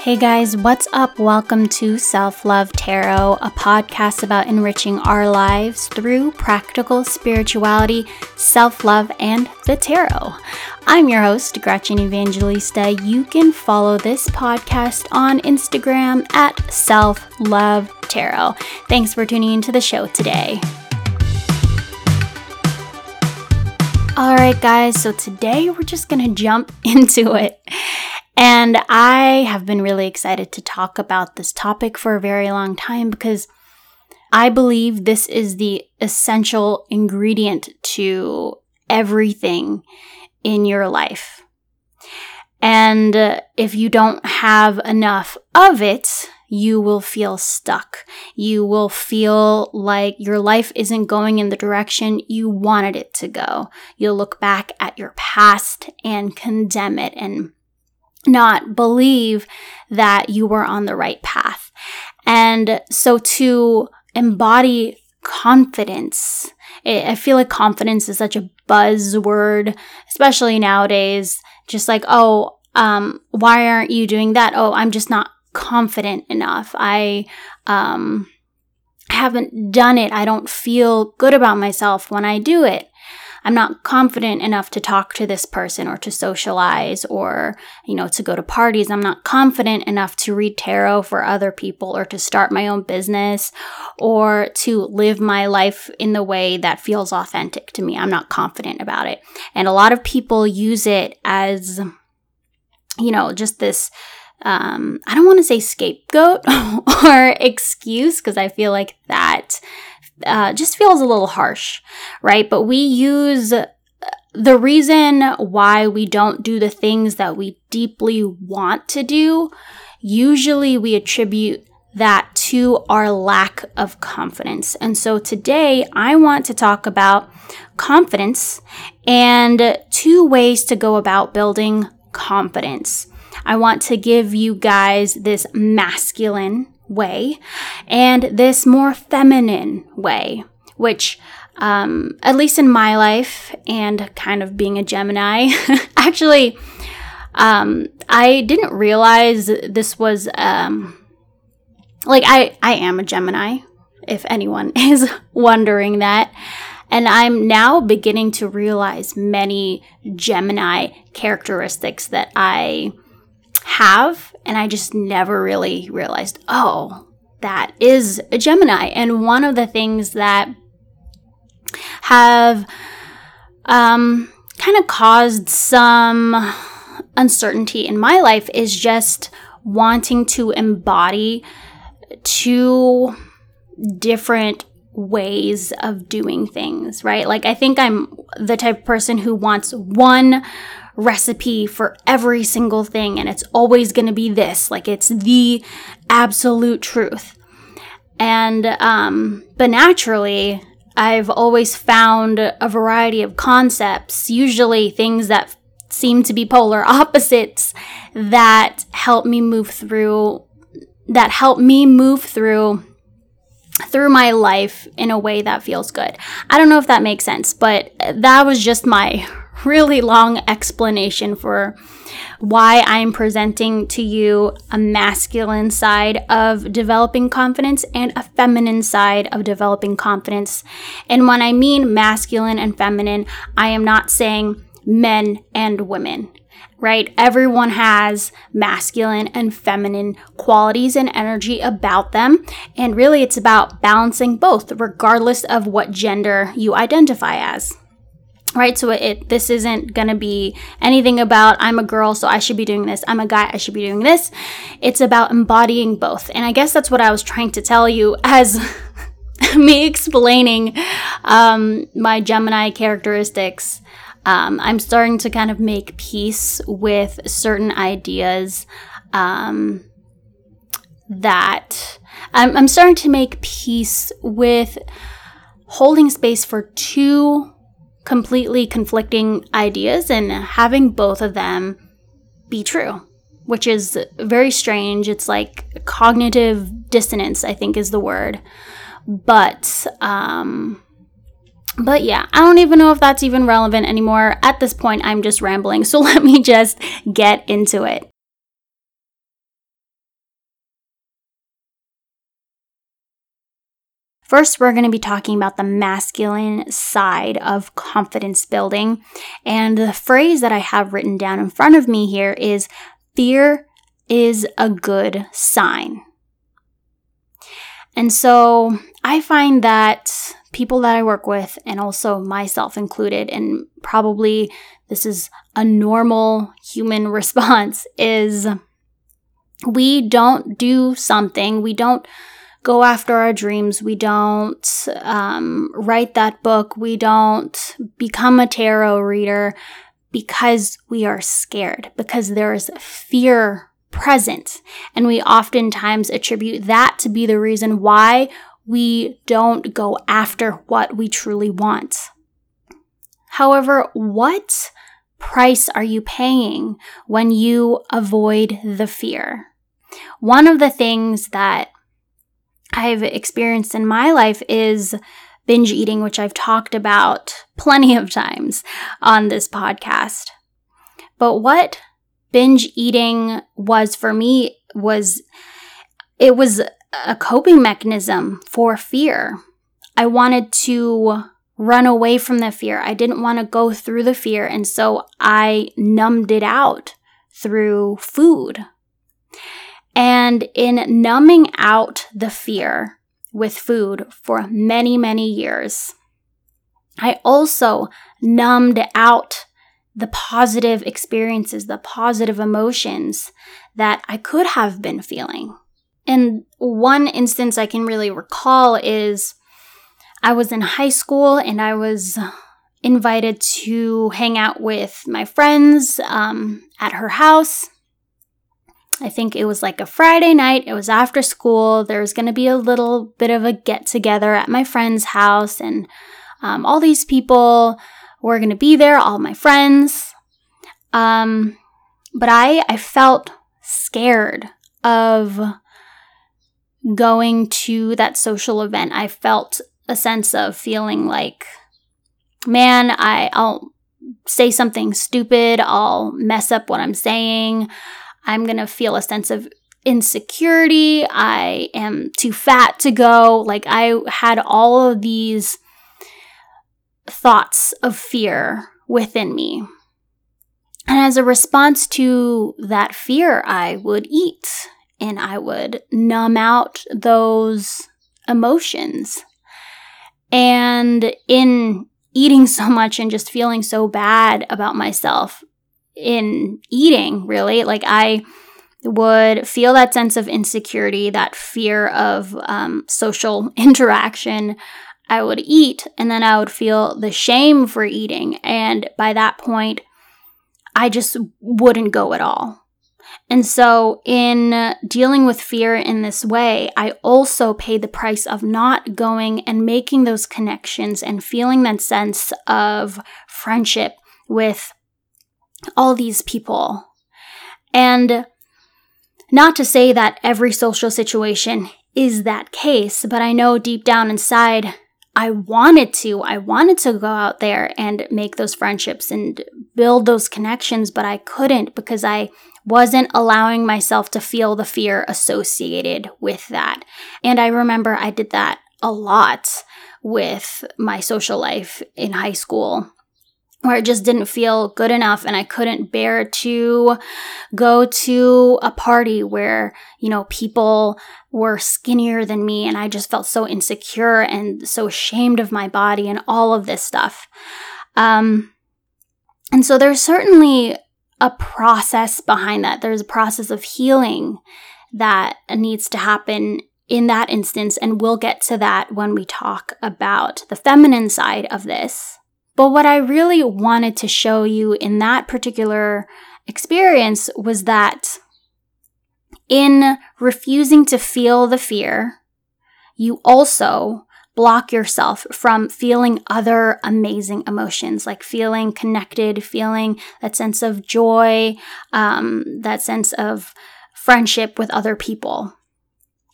Hey guys, what's up? Welcome to Self Love Tarot, a podcast about enriching our lives through practical spirituality, self love, and the tarot. I'm your host, Gretchen Evangelista. You can follow this podcast on Instagram at Self Love Tarot. Thanks for tuning into the show today. All right, guys, so today we're just gonna jump into it. And I have been really excited to talk about this topic for a very long time because I believe this is the essential ingredient to everything in your life. And uh, if you don't have enough of it, you will feel stuck. You will feel like your life isn't going in the direction you wanted it to go. You'll look back at your past and condemn it and not believe that you were on the right path. And so to embody confidence, I feel like confidence is such a buzzword, especially nowadays. Just like, oh, um, why aren't you doing that? Oh, I'm just not confident enough. I, um, haven't done it. I don't feel good about myself when I do it. I'm not confident enough to talk to this person or to socialize or, you know, to go to parties. I'm not confident enough to read tarot for other people or to start my own business or to live my life in the way that feels authentic to me. I'm not confident about it. And a lot of people use it as, you know, just this um, I don't want to say scapegoat or excuse because I feel like that uh, just feels a little harsh, right? But we use the reason why we don't do the things that we deeply want to do, usually we attribute that to our lack of confidence. And so today I want to talk about confidence and two ways to go about building confidence. I want to give you guys this masculine way and this more feminine way, which, um, at least in my life and kind of being a Gemini, actually, um, I didn't realize this was, um, like I, I am a Gemini, if anyone is wondering that. And I'm now beginning to realize many Gemini characteristics that I have, and I just never really realized, oh, that is a Gemini. And one of the things that have um, kind of caused some uncertainty in my life is just wanting to embody two different ways of doing things, right? Like, I think I'm the type of person who wants one recipe for every single thing and it's always going to be this like it's the absolute truth and um but naturally i've always found a variety of concepts usually things that seem to be polar opposites that help me move through that help me move through through my life in a way that feels good. I don't know if that makes sense, but that was just my really long explanation for why I'm presenting to you a masculine side of developing confidence and a feminine side of developing confidence. And when I mean masculine and feminine, I am not saying men and women right? Everyone has masculine and feminine qualities and energy about them. And really, it's about balancing both, regardless of what gender you identify as right? So it this isn't going to be anything about i'm a girl so i should be doing this. I'm a guy i should be doing this. It's about embodying both. And i guess that's what i was trying to tell you as me explaining um, my gemini characteristics. Um, i'm starting to kind of make peace with certain ideas um, that I'm, I'm starting to make peace with holding space for two completely conflicting ideas and having both of them be true, which is very strange. It's like cognitive dissonance, I think is the word. But, um, but yeah, I don't even know if that's even relevant anymore. At this point, I'm just rambling. So let me just get into it. First, we're going to be talking about the masculine side of confidence building. And the phrase that I have written down in front of me here is fear is a good sign. And so I find that people that I work with, and also myself included, and probably this is a normal human response, is we don't do something, we don't go after our dreams. We don't um, write that book. We don't become a tarot reader because we are scared, because there is fear present. And we oftentimes attribute that to be the reason why we don't go after what we truly want. However, what price are you paying when you avoid the fear? One of the things that I've experienced in my life is binge eating, which I've talked about plenty of times on this podcast. But what binge eating was for me was it was a coping mechanism for fear. I wanted to run away from the fear. I didn't want to go through the fear. And so I numbed it out through food. And in numbing out the fear with food for many, many years, I also numbed out the positive experiences, the positive emotions that I could have been feeling. And one instance I can really recall is I was in high school and I was invited to hang out with my friends um, at her house. I think it was like a Friday night. It was after school. There was going to be a little bit of a get together at my friend's house, and um, all these people were going to be there, all my friends. Um, but I, I felt scared of going to that social event. I felt a sense of feeling like, man, I, I'll say something stupid. I'll mess up what I'm saying. I'm going to feel a sense of insecurity. I am too fat to go. Like, I had all of these thoughts of fear within me. And as a response to that fear, I would eat and I would numb out those emotions. And in eating so much and just feeling so bad about myself, in eating, really. Like I would feel that sense of insecurity, that fear of um, social interaction. I would eat and then I would feel the shame for eating. And by that point, I just wouldn't go at all. And so, in dealing with fear in this way, I also paid the price of not going and making those connections and feeling that sense of friendship with all these people. And not to say that every social situation is that case, but I know deep down inside, I wanted to. I wanted to go out there and make those friendships and build those connections, but I couldn't because I wasn't allowing myself to feel the fear associated with that. And I remember I did that a lot with my social life in high school where it just didn't feel good enough and I couldn't bear to go to a party where, you know, people were skinnier than me and I just felt so insecure and so ashamed of my body and all of this stuff. Um, and so there's certainly a process behind that. There's a process of healing that needs to happen in that instance. And we'll get to that when we talk about the feminine side of this. But what I really wanted to show you in that particular experience was that in refusing to feel the fear, you also block yourself from feeling other amazing emotions, like feeling connected, feeling that sense of joy, um, that sense of friendship with other people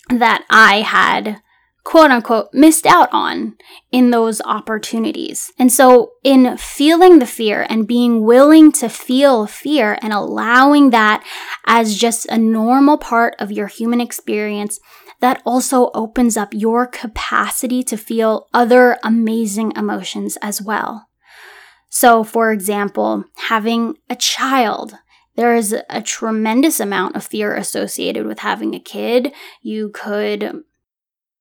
that I had quote unquote missed out on in those opportunities. And so, in feeling the fear and being willing to feel fear and allowing that as just a normal part of your human experience, that also opens up your capacity to feel other amazing emotions as well. So, for example, having a child. There is a tremendous amount of fear associated with having a kid. You could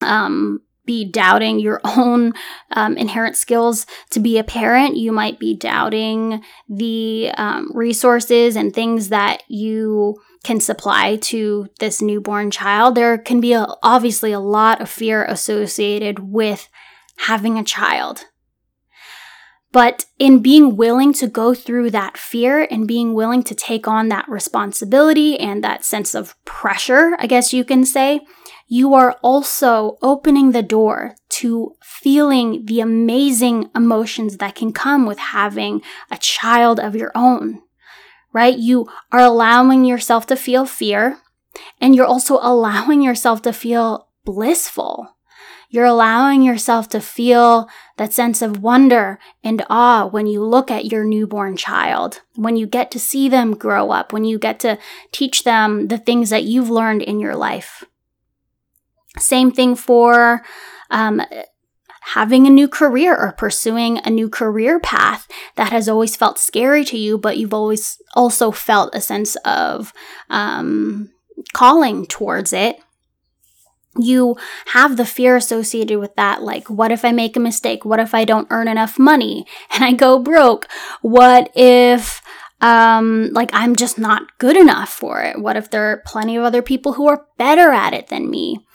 um, be doubting your own um, inherent skills to be a parent. You might be doubting the um, resources and things that you can supply to this newborn child. There can be a, obviously a lot of fear associated with having a child. But in being willing to go through that fear and being willing to take on that responsibility and that sense of pressure, I guess you can say, you are also opening the door to feeling the amazing emotions that can come with having a child of your own, right? You are allowing yourself to feel fear and you're also allowing yourself to feel blissful. You're allowing yourself to feel that sense of wonder and awe when you look at your newborn child, when you get to see them grow up, when you get to teach them the things that you've learned in your life. Same thing for um, having a new career or pursuing a new career path that has always felt scary to you, but you've always also felt a sense of um, calling towards it. You have the fear associated with that, like, what if I make a mistake? What if I don't earn enough money and I go broke? What if um, like I'm just not good enough for it? What if there are plenty of other people who are better at it than me?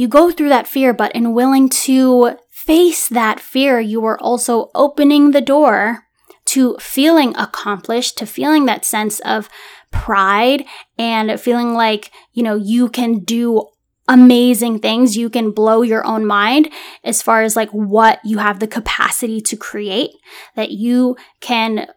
You go through that fear, but in willing to face that fear, you are also opening the door to feeling accomplished, to feeling that sense of pride and feeling like, you know, you can do amazing things. You can blow your own mind as far as like what you have the capacity to create, that you can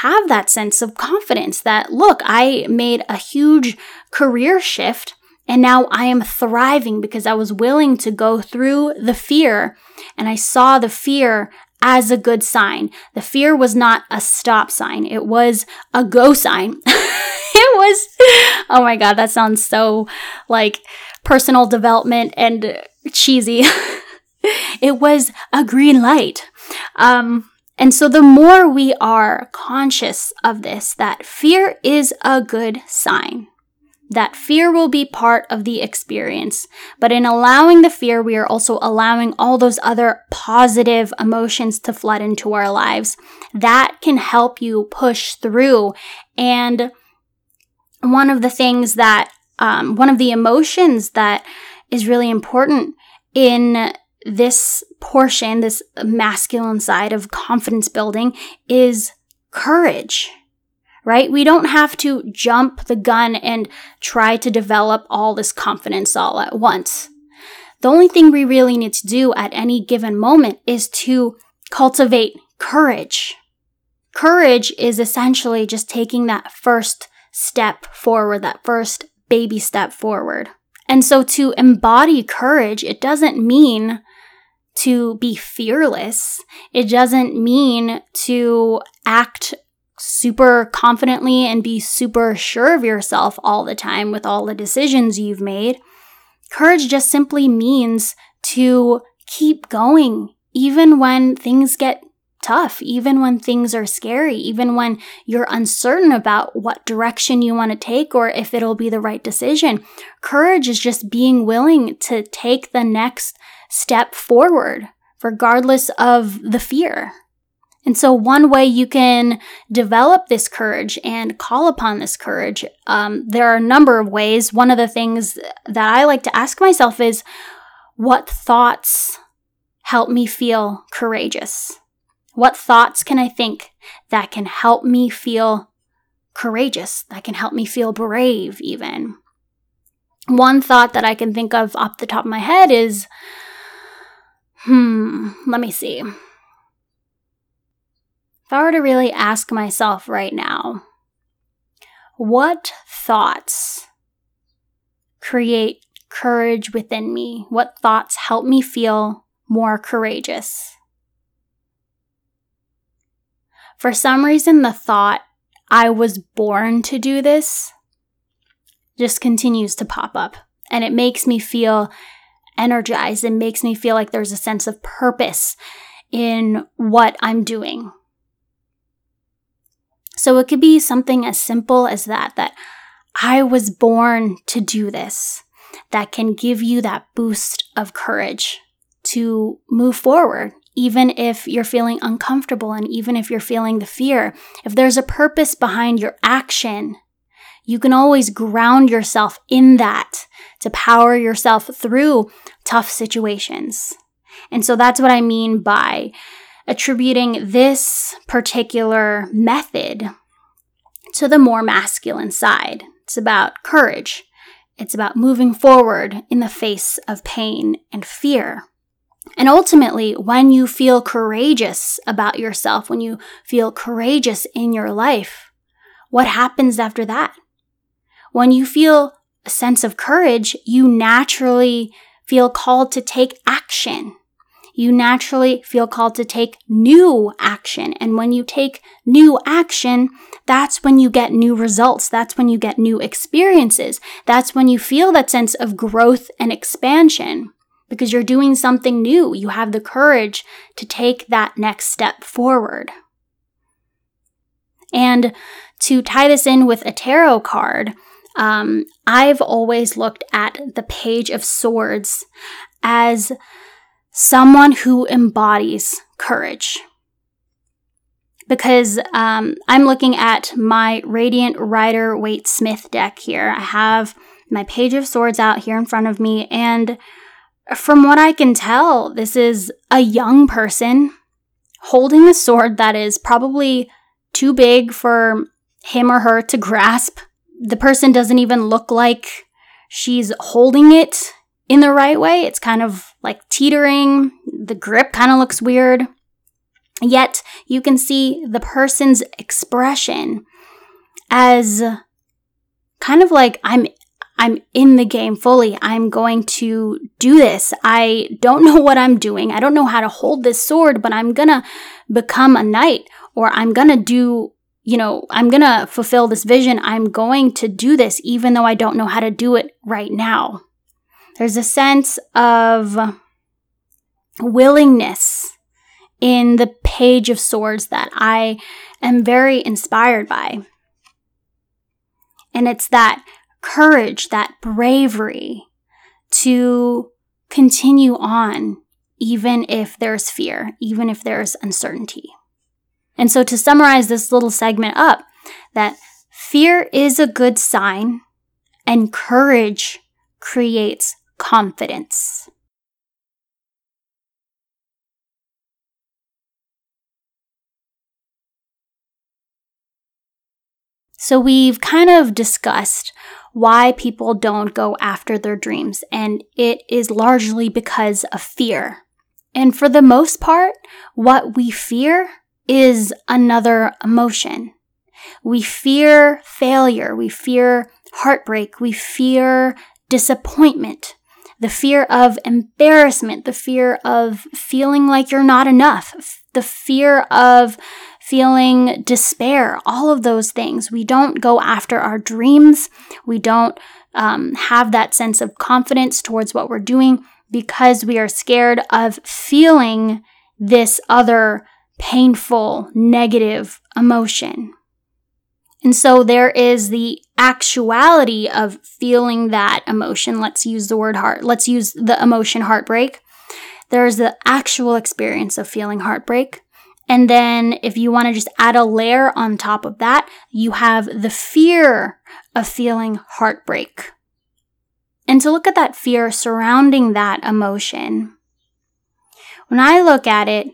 have that sense of confidence that, look, I made a huge career shift and now I am thriving because I was willing to go through the fear and I saw the fear as a good sign. The fear was not a stop sign, it was a go sign. it was, oh my God, that sounds so like personal development and cheesy. it was a green light. Um, and so the more we are conscious of this, that fear is a good sign that fear will be part of the experience. But in allowing the fear, we are also allowing all those other positive emotions to flood into our lives. That can help you push through. And one of the things that, um, one of the emotions that is really important in this portion, this masculine side of confidence building, is courage right? We don't have to jump the gun and try to develop all this confidence all at once. The only thing we really need to do at any given moment is to cultivate courage. Courage is essentially just taking that first step forward, that first baby step forward. And so to embody courage, it doesn't mean to be fearless. It doesn't mean to act super confidently and be super sure of yourself all the time with all the decisions you've made. Courage just simply means to keep going, even when things get tough, even when things are scary, even when you're uncertain about what direction you want to take or if it'll be the right decision. Courage is just being willing to take the next step forward, regardless of the fear. And so, one way you can develop this courage and call upon this courage, um, there are a number of ways. One of the things that I like to ask myself is what thoughts help me feel courageous? What thoughts can I think that can help me feel courageous, that can help me feel brave, even? One thought that I can think of off the top of my head is hmm, let me see. If I were to really ask myself right now, what thoughts create courage within me? What thoughts help me feel more courageous? For some reason, the thought, I was born to do this, just continues to pop up and it makes me feel energized. It makes me feel like there's a sense of purpose in what I'm doing. So it could be something as simple as that, that I was born to do this, that can give you that boost of courage to move forward, even if you're feeling uncomfortable and even if you're feeling the fear. If there's a purpose behind your action, you can always ground yourself in that to power yourself through tough situations. And so that's what I mean by attributing this particular method to the more masculine side. It's about courage. It's about moving forward in the face of pain and fear. And ultimately, when you feel courageous about yourself, when you feel courageous in your life, what happens after that? When you feel a sense of courage, you naturally feel called to take action you naturally feel called to take new action. And when you take new action, that's when you get new results. That's when you get new experiences. That's when you feel that sense of growth and expansion because you're doing something new. You have the courage to take that next step forward. And to tie this in with a tarot card, um, I've always looked at the Page of Swords as someone who embodies courage. Because um, I'm looking at my Radiant Rider Waite Smith deck here. I have my Page of Swords out here in front of me, and from what I can tell, this is a young person holding a sword that is probably too big for him or her to grasp. The person doesn't even look like she's holding it in the right way. It's kind of like teetering. The grip kind of looks weird. Yet you can see the person's expression as kind of like I'm I'm in the game fully. I'm going to do this. I don't know what I'm doing. I don't know how to hold this sword, but I'm going to become a knight or I'm going to do, you know, I'm going to fulfill this vision. I'm going to do this even though I don't know how to do it right now. There's a sense of willingness in the Page of Swords that I am very inspired by. And it's that courage, that bravery to continue on, even if there's fear, even if there's uncertainty. And so, to summarize this little segment up, that fear is a good sign and courage creates confidence. So, we've kind of discussed why people don't go after their dreams, and it is largely because of fear. And for the most part, what we fear is another emotion. We fear failure, we fear heartbreak, we fear disappointment, the fear of embarrassment, the fear of feeling like you're not enough, the fear of feeling despair, all of those things. We don't go after our dreams. We don't um, have that sense of confidence towards what we're doing because we are scared of feeling this other painful, negative emotion. And so there is the actuality of feeling that emotion. Let's use the word heart. Let's use the emotion heartbreak. There's the actual experience of feeling heartbreak. And then if you want to just add a layer on top of that, you have the fear of feeling heartbreak. And to look at that fear surrounding that emotion, when I look at it,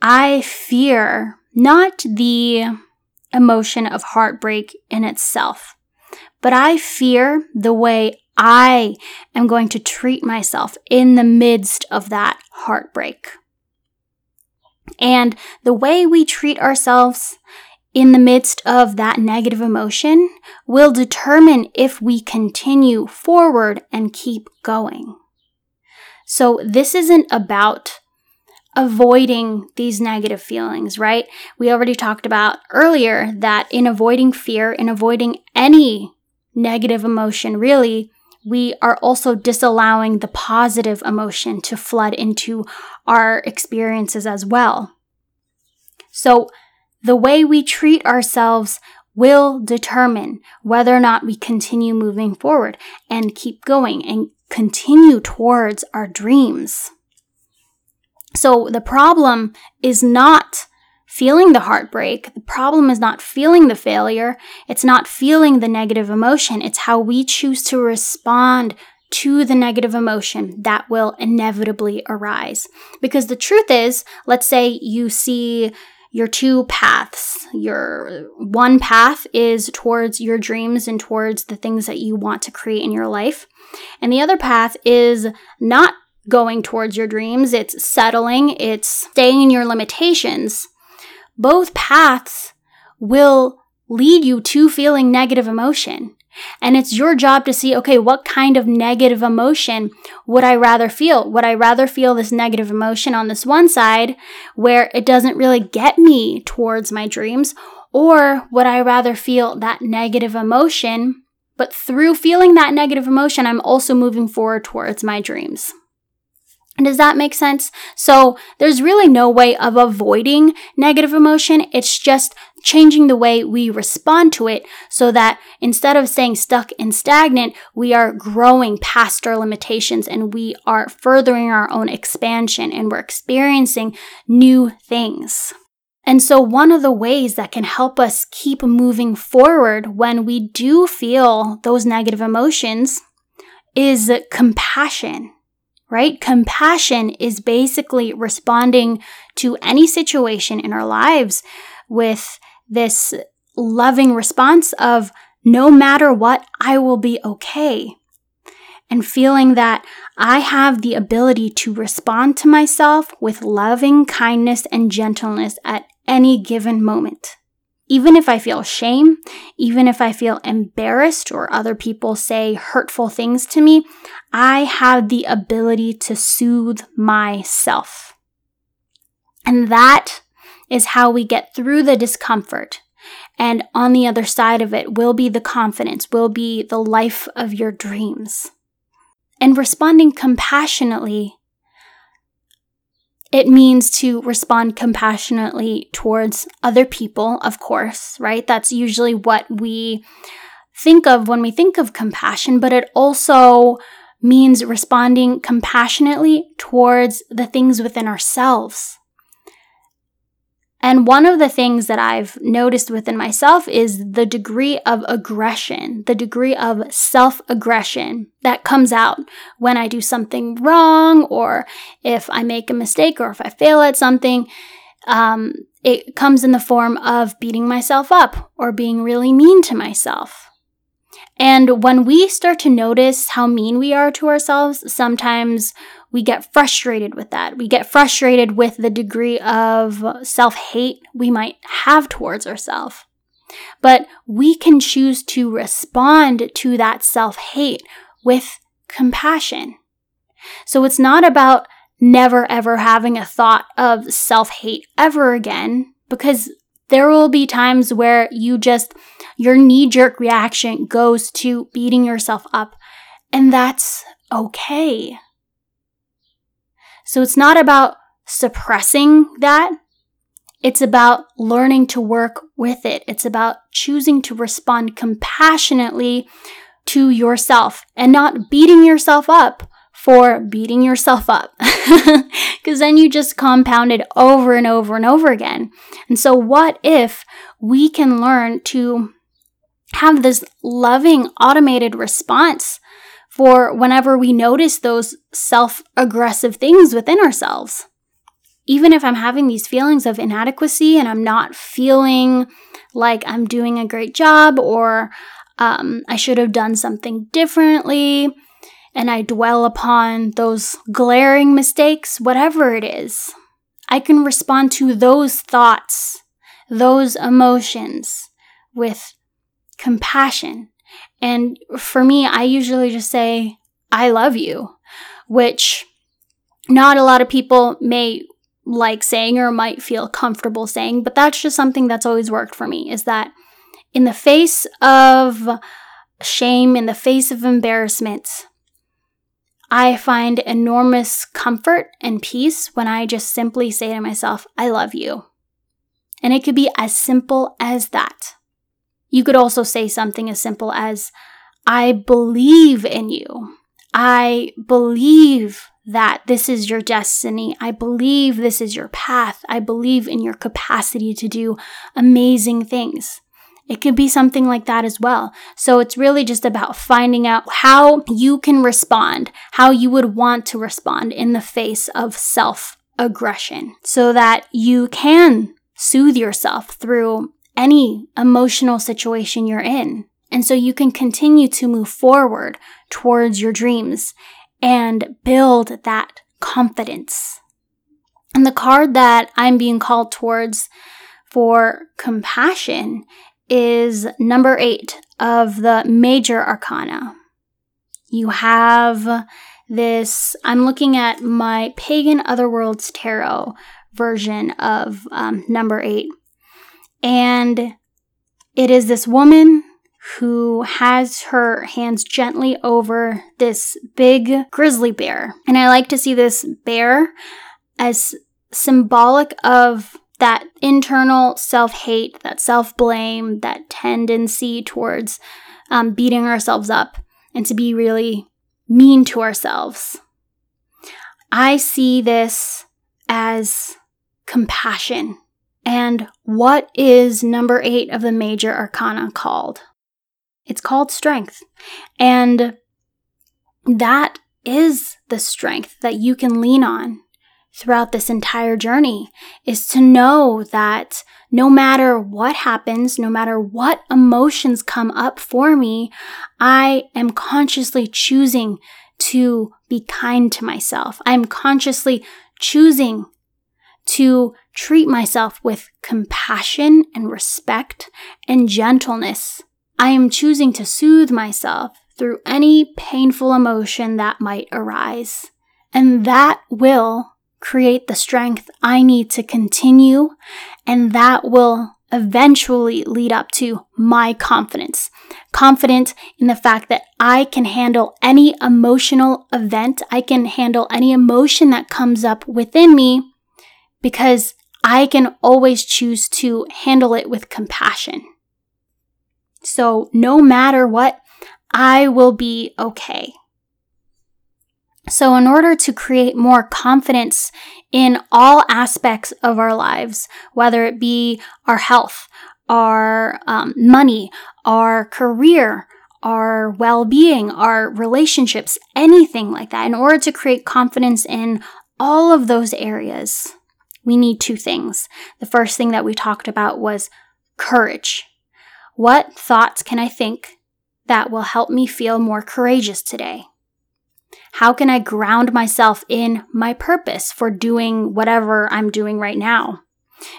I fear not the emotion of heartbreak in itself. But I fear the way I am going to treat myself in the midst of that heartbreak. And the way we treat ourselves in the midst of that negative emotion will determine if we continue forward and keep going. So, this isn't about avoiding these negative feelings, right? We already talked about earlier that in avoiding fear, in avoiding any negative emotion, really, we are also disallowing the positive emotion to flood into our experiences as well. So, the way we treat ourselves will determine whether or not we continue moving forward and keep going and continue towards our dreams. So the problem is not feeling the heartbreak. The problem is not feeling the failure. It's not feeling the negative emotion. It's how we choose to respond to the negative emotion that will inevitably arise. Because the truth is, let's say you see your two paths. Your one path is towards your dreams and towards the things that you want to create in your life. And the other path is not going towards your dreams, it's settling, it's staying in your limitations. Both paths will lead you to feeling negative emotion. And it's your job to see, okay, what kind of negative emotion would I rather feel? Would I rather feel this negative emotion on this one side where it doesn't really get me towards my dreams? Or would I rather feel that negative emotion, but through feeling that negative emotion, I'm also moving forward towards my dreams? Does that make sense? So there's really no way of avoiding negative emotion. It's just changing the way we respond to it so that instead of staying stuck and stagnant, we are growing past our limitations and we are furthering our own expansion and we're experiencing new things. And so, one of the ways that can help us keep moving forward when we do feel those negative emotions is compassion right? Compassion is basically responding to any situation in our lives with this loving response of no matter what, I will be okay. And feeling that I have the ability to respond to myself with loving kindness and gentleness at any given moment. Even if I feel shame, even if I feel embarrassed or other people say hurtful things to me, I have the ability to soothe myself. And that is how we get through the discomfort. And on the other side of it will be the confidence, will be the life of your dreams. And responding compassionately it means to respond compassionately towards other people, of course, right? That's usually what we think of when we think of compassion, but it also means responding compassionately towards the things within ourselves. And one of the things that I've noticed within myself is the degree of aggression, the degree of self aggression that comes out when I do something wrong, or if I make a mistake, or if I fail at something. Um, it comes in the form of beating myself up or being really mean to myself. And when we start to notice how mean we are to ourselves, sometimes we get frustrated with that. We get frustrated with the degree of self hate we might have towards ourselves. But we can choose to respond to that self hate with compassion. So it's not about never ever having a thought of self hate ever again, because there will be times where you just, your knee jerk reaction goes to beating yourself up, and that's okay. So it's not about suppressing that. It's about learning to work with it. It's about choosing to respond compassionately to yourself and not beating yourself up for beating yourself up. Because then you just compound it over and over and over again. And so, what if we can learn to have this loving, automated response for whenever we notice those self aggressive things within ourselves. Even if I'm having these feelings of inadequacy and I'm not feeling like I'm doing a great job or um, I should have done something differently, and I dwell upon those glaring mistakes, whatever it is, I can respond to those thoughts, those emotions with compassion and for me, I usually just say, I love you, which not a lot of people may like saying or might feel comfortable saying, but that's just something that's always worked for me is that in the face of shame, in the face of embarrassment, I find enormous comfort and peace when I just simply say to myself, I love you. And it could be as simple as that. You could also say something as simple as, I believe in you. I believe that this is your destiny. I believe this is your path. I believe in your capacity to do amazing things. It could be something like that as well. So it's really just about finding out how you can respond, how you would want to respond in the face of self aggression so that you can soothe yourself through any emotional situation you're in. And so you can continue to move forward towards your dreams and build that confidence. And the card that I'm being called towards for compassion is number eight of the major arcana. You have this, I'm looking at my Pagan Otherworlds Tarot version of um, number eight. And it is this woman who has her hands gently over this big grizzly bear. And I like to see this bear as symbolic of that internal self hate, that self blame, that tendency towards um, beating ourselves up and to be really mean to ourselves. I see this as compassion. And what is number eight of the major arcana called? It's called strength. And that is the strength that you can lean on throughout this entire journey is to know that no matter what happens, no matter what emotions come up for me, I am consciously choosing to be kind to myself. I'm consciously choosing to treat myself with compassion and respect and gentleness. I am choosing to soothe myself through any painful emotion that might arise. And that will create the strength I need to continue, and that will eventually lead up to my confidence. Confident in the fact that I can handle any emotional event, I can handle any emotion that comes up within me because I can always choose to handle it with compassion. So, no matter what, I will be okay. So, in order to create more confidence in all aspects of our lives, whether it be our health, our um, money, our career, our well being, our relationships, anything like that, in order to create confidence in all of those areas, we need two things. The first thing that we talked about was courage. What thoughts can I think that will help me feel more courageous today? How can I ground myself in my purpose for doing whatever I'm doing right now?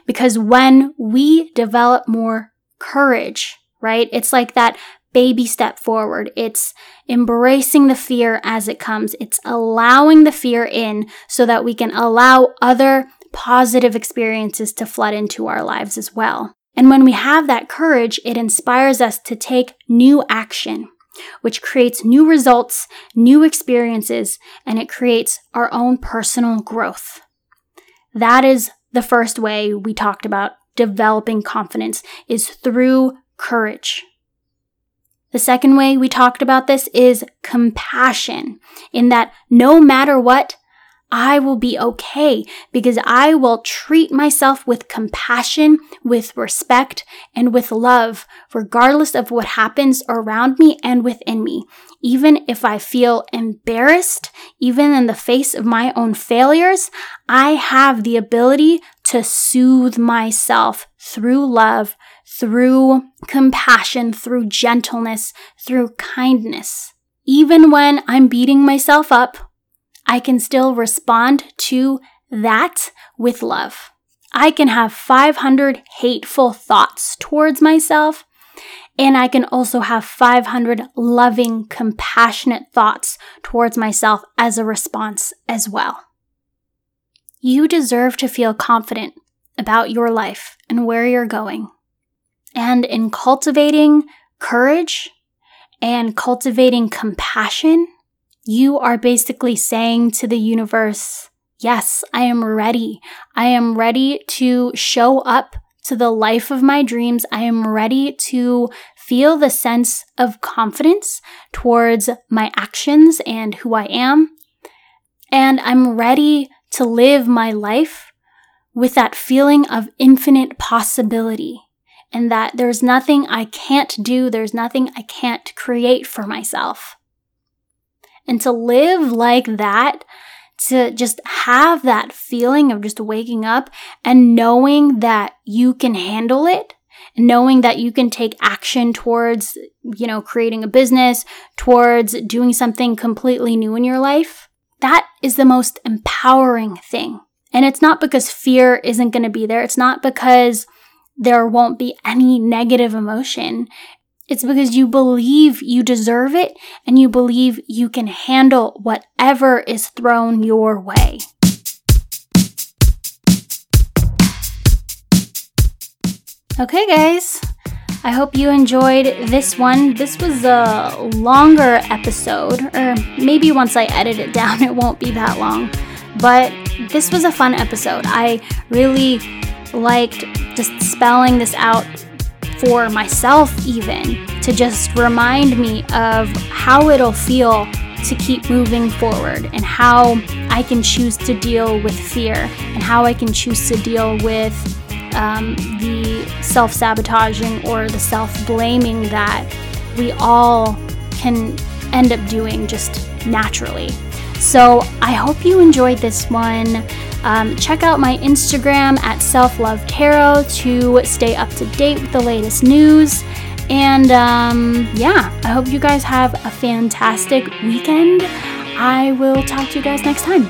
Because when we develop more courage, right? It's like that baby step forward. It's embracing the fear as it comes. It's allowing the fear in so that we can allow other positive experiences to flood into our lives as well. And when we have that courage, it inspires us to take new action which creates new results, new experiences, and it creates our own personal growth. That is the first way we talked about developing confidence is through courage. The second way we talked about this is compassion, in that no matter what, I will be okay because I will treat myself with compassion, with respect, and with love, regardless of what happens around me and within me. Even if I feel embarrassed, even in the face of my own failures, I have the ability to soothe myself through love, through compassion, through gentleness, through kindness. Even when I'm beating myself up, I can still respond to that with love. I can have 500 hateful thoughts towards myself, and I can also have 500 loving, compassionate thoughts towards myself as a response as well. You deserve to feel confident about your life and where you're going. And in cultivating courage and cultivating compassion, you are basically saying to the universe, Yes, I am ready. I am ready to show up to the life of my dreams. I am ready to feel the sense of confidence towards my actions and who I am. And I'm ready to live my life with that feeling of infinite possibility and that there's nothing I can't do, there's nothing I can't create for myself. And to live like that, to just have that feeling of just waking up and knowing that you can handle it, knowing that you can take action towards, you know, creating a business, towards doing something completely new in your life, that is the most empowering thing. And it's not because fear isn't going to be there. It's not because there won't be any negative emotion. It's because you believe you deserve it and you believe you can handle whatever is thrown your way. Okay, guys. I hope you enjoyed this one. This was a longer episode, or maybe once I edit it down, it won't be that long. But this was a fun episode. I really liked just spelling this out for myself, even to just remind me of how it'll feel to keep moving forward and how I can choose to deal with fear and how I can choose to deal with um, the self sabotaging or the self blaming that we all can end up doing just naturally. So I hope you enjoyed this one. Um, check out my Instagram at Self Love Tarot to stay up to date with the latest news. And um, yeah, I hope you guys have a fantastic weekend. I will talk to you guys next time.